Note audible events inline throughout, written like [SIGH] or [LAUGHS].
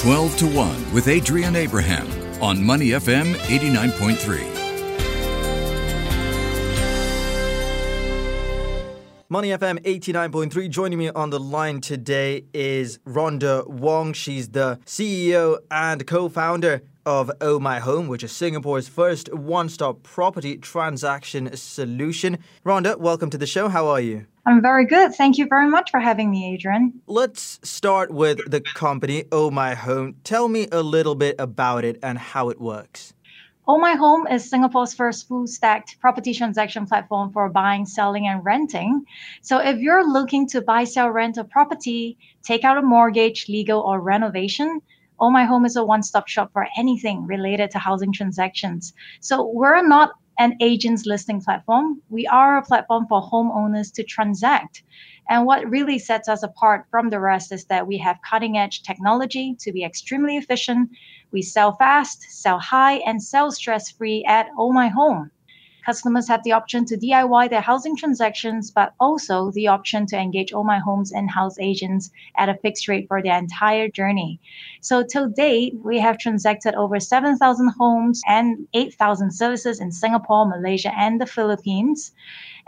12 to 1 with Adrian Abraham on Money FM 89.3. Money FM 89.3. Joining me on the line today is Rhonda Wong. She's the CEO and co founder of Oh My Home, which is Singapore's first one stop property transaction solution. Rhonda, welcome to the show. How are you? I'm very good. Thank you very much for having me, Adrian. Let's start with the company Oh My Home. Tell me a little bit about it and how it works. Oh My Home is Singapore's first full stacked property transaction platform for buying, selling, and renting. So if you're looking to buy, sell, rent a property, take out a mortgage, legal, or renovation, Oh My Home is a one stop shop for anything related to housing transactions. So we're not an agent's listing platform. We are a platform for homeowners to transact. And what really sets us apart from the rest is that we have cutting edge technology to be extremely efficient. We sell fast, sell high, and sell stress free at Oh My Home. Customers have the option to DIY their housing transactions, but also the option to engage All My Home's in house agents at a fixed rate for their entire journey. So, till date, we have transacted over 7,000 homes and 8,000 services in Singapore, Malaysia, and the Philippines.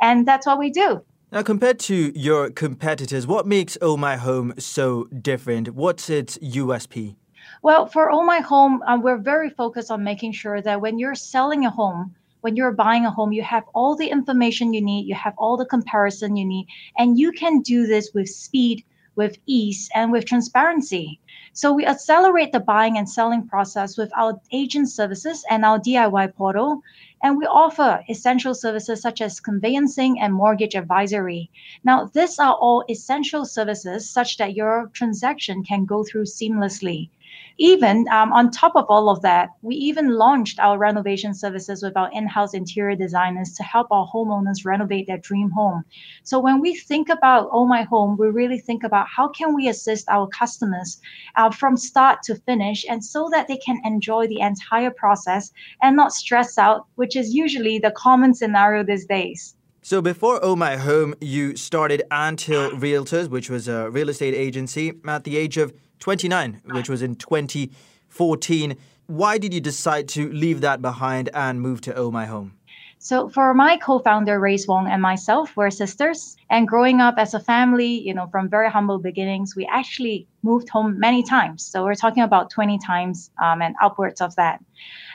And that's what we do. Now, compared to your competitors, what makes Oh My Home so different? What's its USP? Well, for Oh My Home, um, we're very focused on making sure that when you're selling a home, when you're buying a home, you have all the information you need, you have all the comparison you need, and you can do this with speed, with ease, and with transparency. So we accelerate the buying and selling process with our agent services and our DIY portal. And we offer essential services such as conveyancing and mortgage advisory. Now, these are all essential services such that your transaction can go through seamlessly. Even um, on top of all of that, we even launched our renovation services with our in house interior designers to help our homeowners renovate their dream home. So when we think about Oh My Home, we really think about how can we assist our customers uh, from start to finish and so that they can enjoy the entire process and not stress out, which is usually the common scenario these days. So before Oh My Home, you started Anthill Realtors, which was a real estate agency, at the age of 29, which was in 2014. Why did you decide to leave that behind and move to Oh My Home? So for my co-founder Race Wong and myself, we're sisters. And growing up as a family, you know, from very humble beginnings, we actually moved home many times. So we're talking about 20 times um, and upwards of that.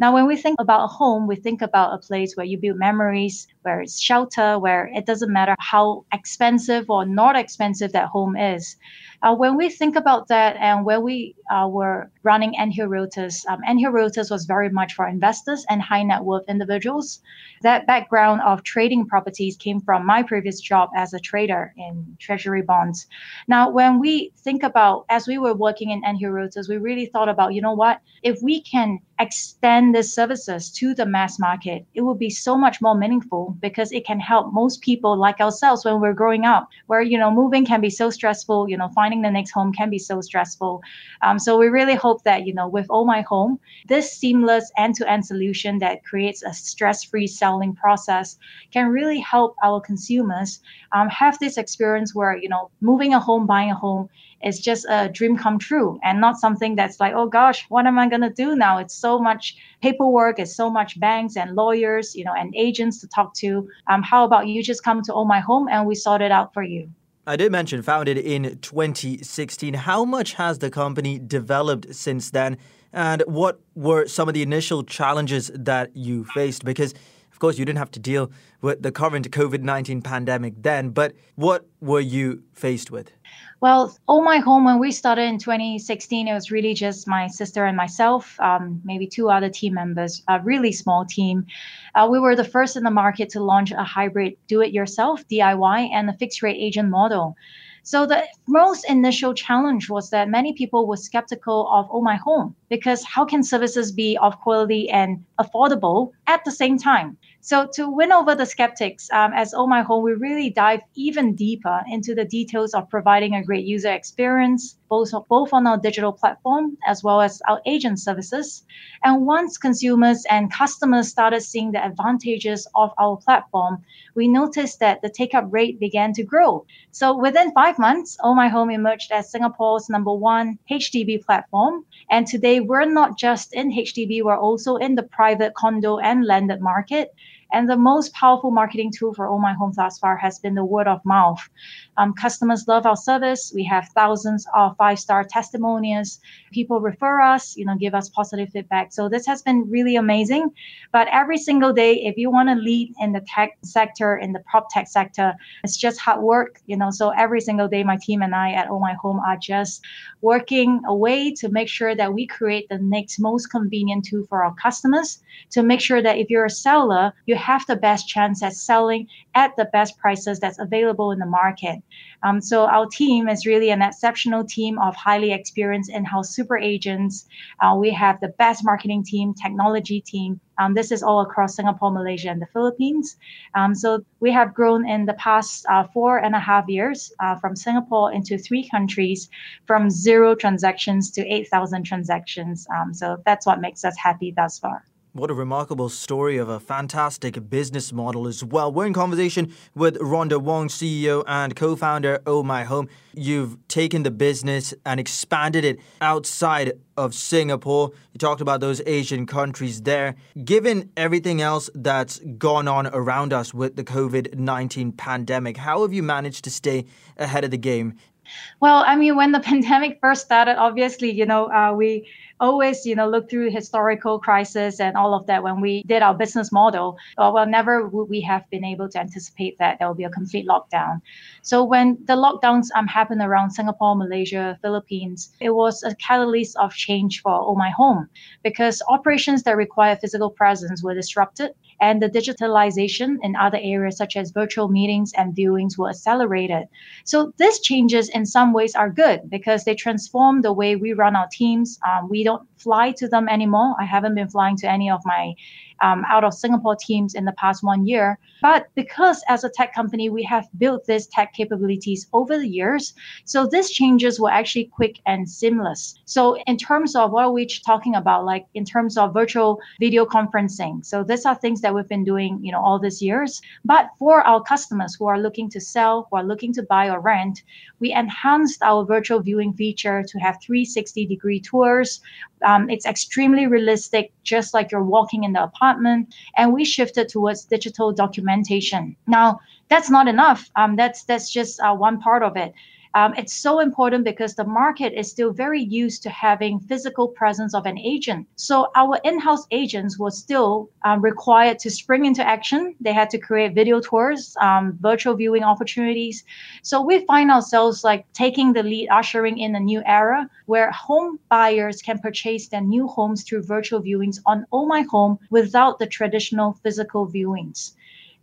Now, when we think about a home, we think about a place where you build memories, where it's shelter, where it doesn't matter how expensive or not expensive that home is. Uh, when we think about that and where we uh, were running Anthill Realtors, um, Anthill Realtors was very much for investors and high net worth individuals. That background of trading properties came from my previous job as a trader in treasury bonds. Now, when we think about, as we were working in Anthill Realtors, we really thought about, you know what, if we can extend the services to the mass market, it would be so much more meaningful because it can help most people like ourselves when we're growing up, where, you know, moving can be so stressful, you know, finding the next home can be so stressful. Um, so we really hope that, you know, with Oh My Home, this seamless end-to-end solution that creates a stress-free selling process can really help our consumers um, have this experience where, you know, moving a home, buying a home is just a dream come true and not something that's like, oh gosh, what am I going to do now? It's so much paperwork, it's so much banks and lawyers, you know, and agents to talk to. Um, how about you just come to Oh My Home and we sort it out for you? I did mention founded in 2016. How much has the company developed since then? And what were some of the initial challenges that you faced? Because of course, you didn't have to deal with the current COVID 19 pandemic then, but what were you faced with? Well, all My Home, when we started in 2016, it was really just my sister and myself, um, maybe two other team members, a really small team. Uh, we were the first in the market to launch a hybrid do it yourself, DIY, and a fixed rate agent model. So the most initial challenge was that many people were skeptical of Oh My Home because how can services be of quality and affordable at the same time? So to win over the skeptics, um, as Oh My Home, we really dive even deeper into the details of providing a great user experience, both, both on our digital platform as well as our agent services. And once consumers and customers started seeing the advantages of our platform, we noticed that the take up rate began to grow. So within five months, Oh My Home emerged as Singapore's number one HDB platform. And today we're not just in HDB, we're also in the private condo and landed market. And the most powerful marketing tool for All My Home thus far has been the word of mouth. Um, customers love our service. We have thousands of five-star testimonials. People refer us, you know, give us positive feedback. So this has been really amazing. But every single day, if you want to lead in the tech sector, in the prop tech sector, it's just hard work, you know. So every single day, my team and I at All My Home are just working away to make sure that we create the next most convenient tool for our customers to make sure that if you're a seller, you have the best chance at selling at the best prices that's available in the market. Um, so our team is really an exceptional team of highly experienced in-house super agents. Uh, we have the best marketing team, technology team. Um, this is all across Singapore, Malaysia, and the Philippines. Um, so we have grown in the past uh, four and a half years uh, from Singapore into three countries, from zero transactions to 8,000 transactions. Um, so that's what makes us happy thus far. What a remarkable story of a fantastic business model as well. We're in conversation with Rhonda Wong, CEO and co founder Oh My Home. You've taken the business and expanded it outside of Singapore. You talked about those Asian countries there. Given everything else that's gone on around us with the COVID 19 pandemic, how have you managed to stay ahead of the game? Well, I mean, when the [LAUGHS] pandemic first started, obviously, you know, uh, we always, you know, look through historical crisis and all of that when we did our business model. Uh, well, never would we have been able to anticipate that there will be a complete lockdown. So when the lockdowns um, happened around Singapore, Malaysia, Philippines, it was a catalyst of change for Oh My Home because operations that require physical presence were disrupted and the digitalization in other areas such as virtual meetings and viewings were accelerated. So these changes in some ways are good because they transform the way we run our teams. Um, we don't fly to them anymore. I haven't been flying to any of my um, out of Singapore teams in the past one year. But because as a tech company, we have built these tech capabilities over the years, so these changes were actually quick and seamless. So in terms of what are we talking about, like in terms of virtual video conferencing, so these are things that we've been doing, you know, all these years. But for our customers who are looking to sell, who are looking to buy or rent, we enhanced our virtual viewing feature to have 360 degree tours. Um, it's extremely realistic, just like you're walking in the apartment. And we shifted towards digital documentation. Now, that's not enough. Um, that's that's just uh, one part of it. Um, it's so important because the market is still very used to having physical presence of an agent. So our in-house agents were still um, required to spring into action. They had to create video tours, um, virtual viewing opportunities. So we find ourselves like taking the lead, ushering in a new era where home buyers can purchase their new homes through virtual viewings on Oh My Home without the traditional physical viewings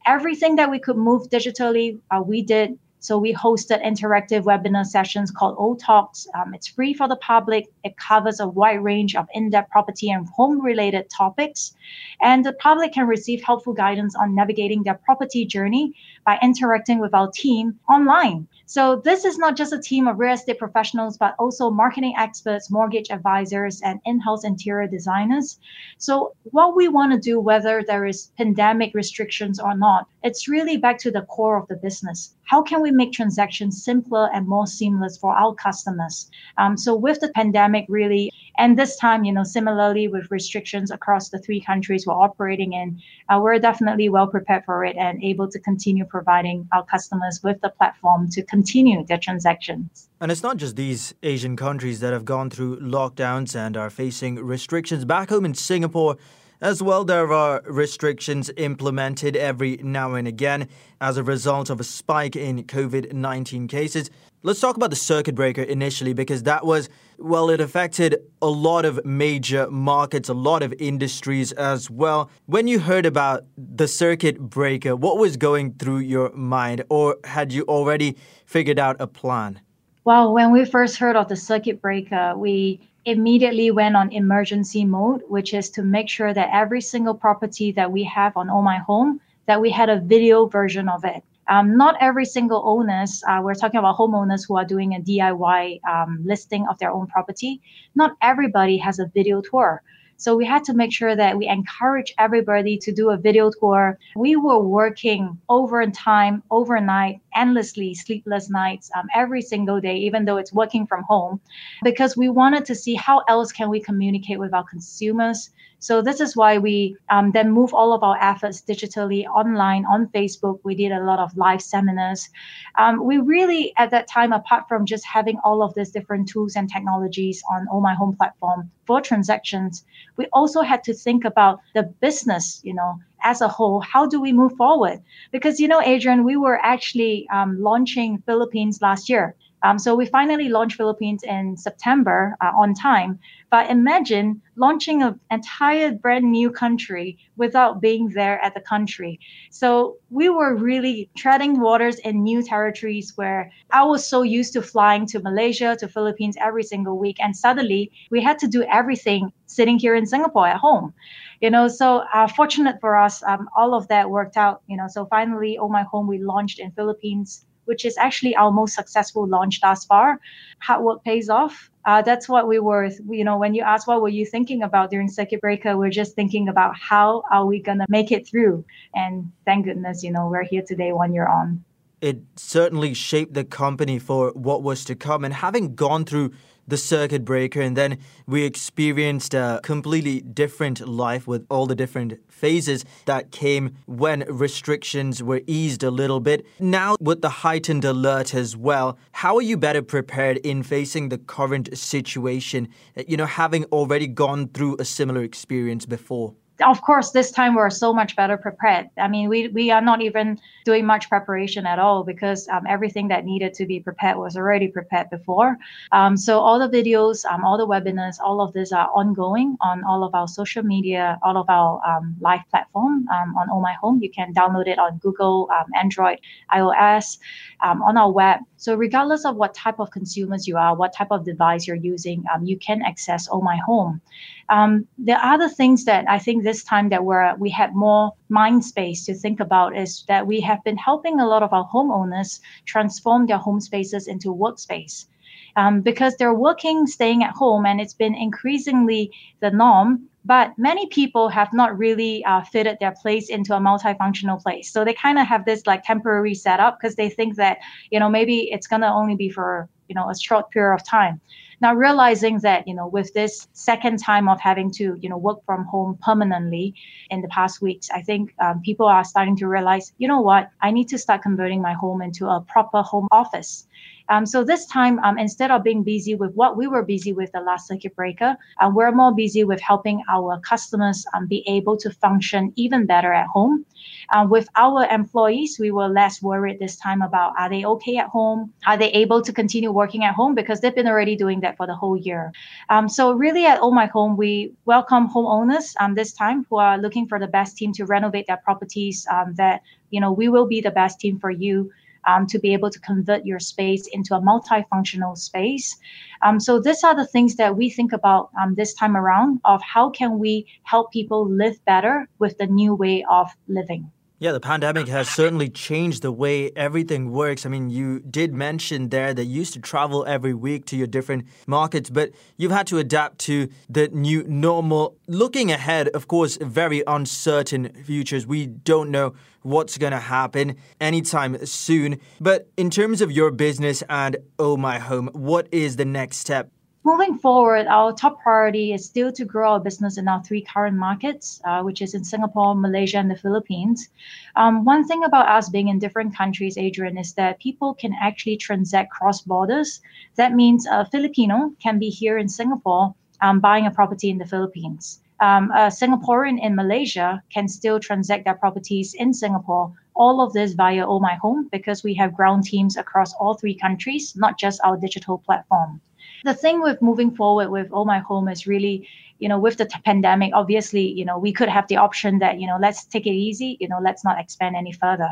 everything that we could move digitally, uh, we did so we hosted interactive webinar sessions called O Talks. Um, it's free for the public. It covers a wide range of in-depth property and home-related topics. And the public can receive helpful guidance on navigating their property journey by interacting with our team online. So this is not just a team of real estate professionals, but also marketing experts, mortgage advisors, and in-house interior designers. So what we want to do, whether there is pandemic restrictions or not, it's really back to the core of the business. How can we make transactions simpler and more seamless for our customers? Um, so with the pandemic, really, and this time, you know, similarly with restrictions across the three countries we're operating in, uh, we're definitely well prepared for it and able to continue providing our customers with the platform to continue their transactions. And it's not just these Asian countries that have gone through lockdowns and are facing restrictions. Back home in Singapore, as well, there are restrictions implemented every now and again as a result of a spike in COVID 19 cases. Let's talk about the circuit breaker initially because that was, well, it affected a lot of major markets, a lot of industries as well. When you heard about the circuit breaker, what was going through your mind, or had you already figured out a plan? Well, when we first heard of the circuit breaker, we immediately went on emergency mode, which is to make sure that every single property that we have on Oh My Home, that we had a video version of it. Um, not every single owners, uh, we're talking about homeowners who are doing a DIY um, listing of their own property. Not everybody has a video tour. So we had to make sure that we encourage everybody to do a video tour. We were working overtime, overnight, endlessly, sleepless nights, um, every single day, even though it's working from home, because we wanted to see how else can we communicate with our consumers so this is why we um, then move all of our efforts digitally online on Facebook. We did a lot of live seminars. Um, we really, at that time, apart from just having all of these different tools and technologies on All My Home platform for transactions, we also had to think about the business, you know, as a whole. How do we move forward? Because, you know, Adrian, we were actually um, launching Philippines last year. Um, so we finally launched Philippines in September uh, on time. But imagine launching an entire brand new country without being there at the country. So we were really treading waters in new territories where I was so used to flying to Malaysia, to Philippines every single week. And suddenly we had to do everything sitting here in Singapore at home. You know, so uh, fortunate for us, um, all of that worked out. You know, so finally, Oh My Home, we launched in Philippines which is actually our most successful launch thus far. Hard work pays off. Uh, that's what we were, you know, when you ask what were you thinking about during circuit breaker, we're just thinking about how are we going to make it through. And thank goodness, you know, we're here today, one year on. It certainly shaped the company for what was to come. And having gone through the circuit breaker, and then we experienced a completely different life with all the different phases that came when restrictions were eased a little bit. Now, with the heightened alert as well, how are you better prepared in facing the current situation, you know, having already gone through a similar experience before? Of course, this time we're so much better prepared. I mean, we, we are not even doing much preparation at all because um, everything that needed to be prepared was already prepared before. Um, so all the videos, um, all the webinars, all of this are ongoing on all of our social media, all of our um, live platform um, on Oh My Home. You can download it on Google, um, Android, iOS, on our web. So regardless of what type of consumers you are, what type of device you're using, you can access Oh My Home. Um, the other things that I think this time that we're we had more mind space to think about is that we have been helping a lot of our homeowners transform their home spaces into workspace. Um, because they're working, staying at home, and it's been increasingly the norm. But many people have not really uh, fitted their place into a multifunctional place. So they kind of have this like temporary setup because they think that, you know, maybe it's going to only be for, you know, a short period of time. Now realizing that, you know, with this second time of having to, you know, work from home permanently in the past weeks, I think um, people are starting to realize, you know what, I need to start converting my home into a proper home office. Um, so this time, um, instead of being busy with what we were busy with the last circuit breaker, uh, we're more busy with helping our customers um, be able to function even better at home. Uh, with our employees, we were less worried this time about are they okay at home? Are they able to continue working at home? Because they've been already doing that for the whole year. Um, so really at Oh My Home, we welcome homeowners um, this time who are looking for the best team to renovate their properties that, you know, we will be the best team for you um, to be able to convert your space into a multifunctional space. Um, so these are the things that we think about um, this time around of how can we help people live better with the new way of living. Yeah, the pandemic has certainly changed the way everything works. I mean, you did mention there that you used to travel every week to your different markets, but you've had to adapt to the new normal. Looking ahead, of course, very uncertain futures. We don't know what's going to happen anytime soon. But in terms of your business and Oh My Home, what is the next step? Moving forward, our top priority is still to grow our business in our three current markets, uh, which is in Singapore, Malaysia, and the Philippines. Um, one thing about us being in different countries, Adrian, is that people can actually transact cross borders. That means a Filipino can be here in Singapore um, buying a property in the Philippines. Um, a Singaporean in Malaysia can still transact their properties in Singapore. All of this via Oh My Home because we have ground teams across all three countries, not just our digital platform the thing with moving forward with Oh My Home is really, you know, with the t- pandemic, obviously, you know, we could have the option that, you know, let's take it easy, you know, let's not expand any further.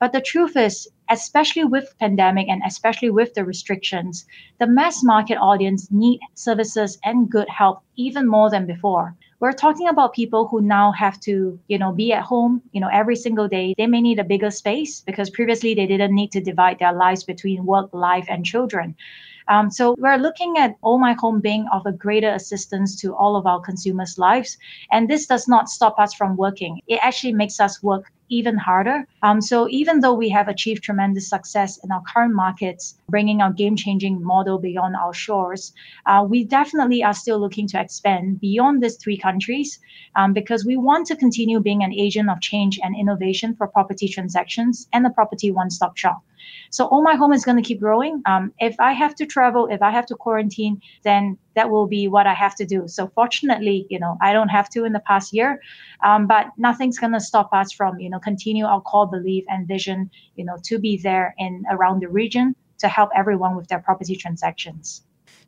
But the truth is, especially with pandemic and especially with the restrictions, the mass market audience need services and good help even more than before. we're talking about people who now have to, you know, be at home, you know, every single day. They may need a bigger space because previously they didn't need to divide their lives between work, life, and children. Um, so we're looking at Oh My Home being of a greater assistance to all of our consumers' lives. And this does not stop us from working. It actually makes us work even harder. Um, so even though we have achieved tremendous success in our current markets, bringing our game-changing model beyond our shores, uh, we definitely are still looking to expand beyond these three countries um, because we want to continue being an agent of change and innovation for property transactions and the property one-stop shop. So all My Home is going to keep growing. Um, if I have to travel, if I have to quarantine, then that will be what I have to do. So fortunately, you know, I don't have to in the past year, um, but nothing's going to stop us from, you know, continue our core belief and vision, you know, to be there in around the region to help everyone with their property transactions.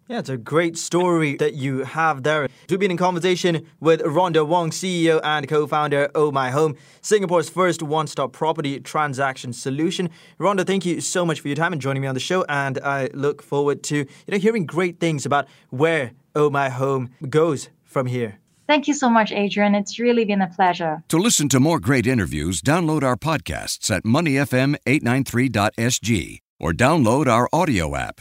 Yeah, it's a great story that you have there. We've been in conversation with Rhonda Wong, CEO and co-founder of Oh My Home, Singapore's first one-stop property transaction solution. Rhonda, thank you so much for your time and joining me on the show, and I look forward to you know hearing great things about where Oh My Home goes from here. Thank you so much, Adrian. It's really been a pleasure. To listen to more great interviews, download our podcasts at moneyfm893.sg or download our audio app.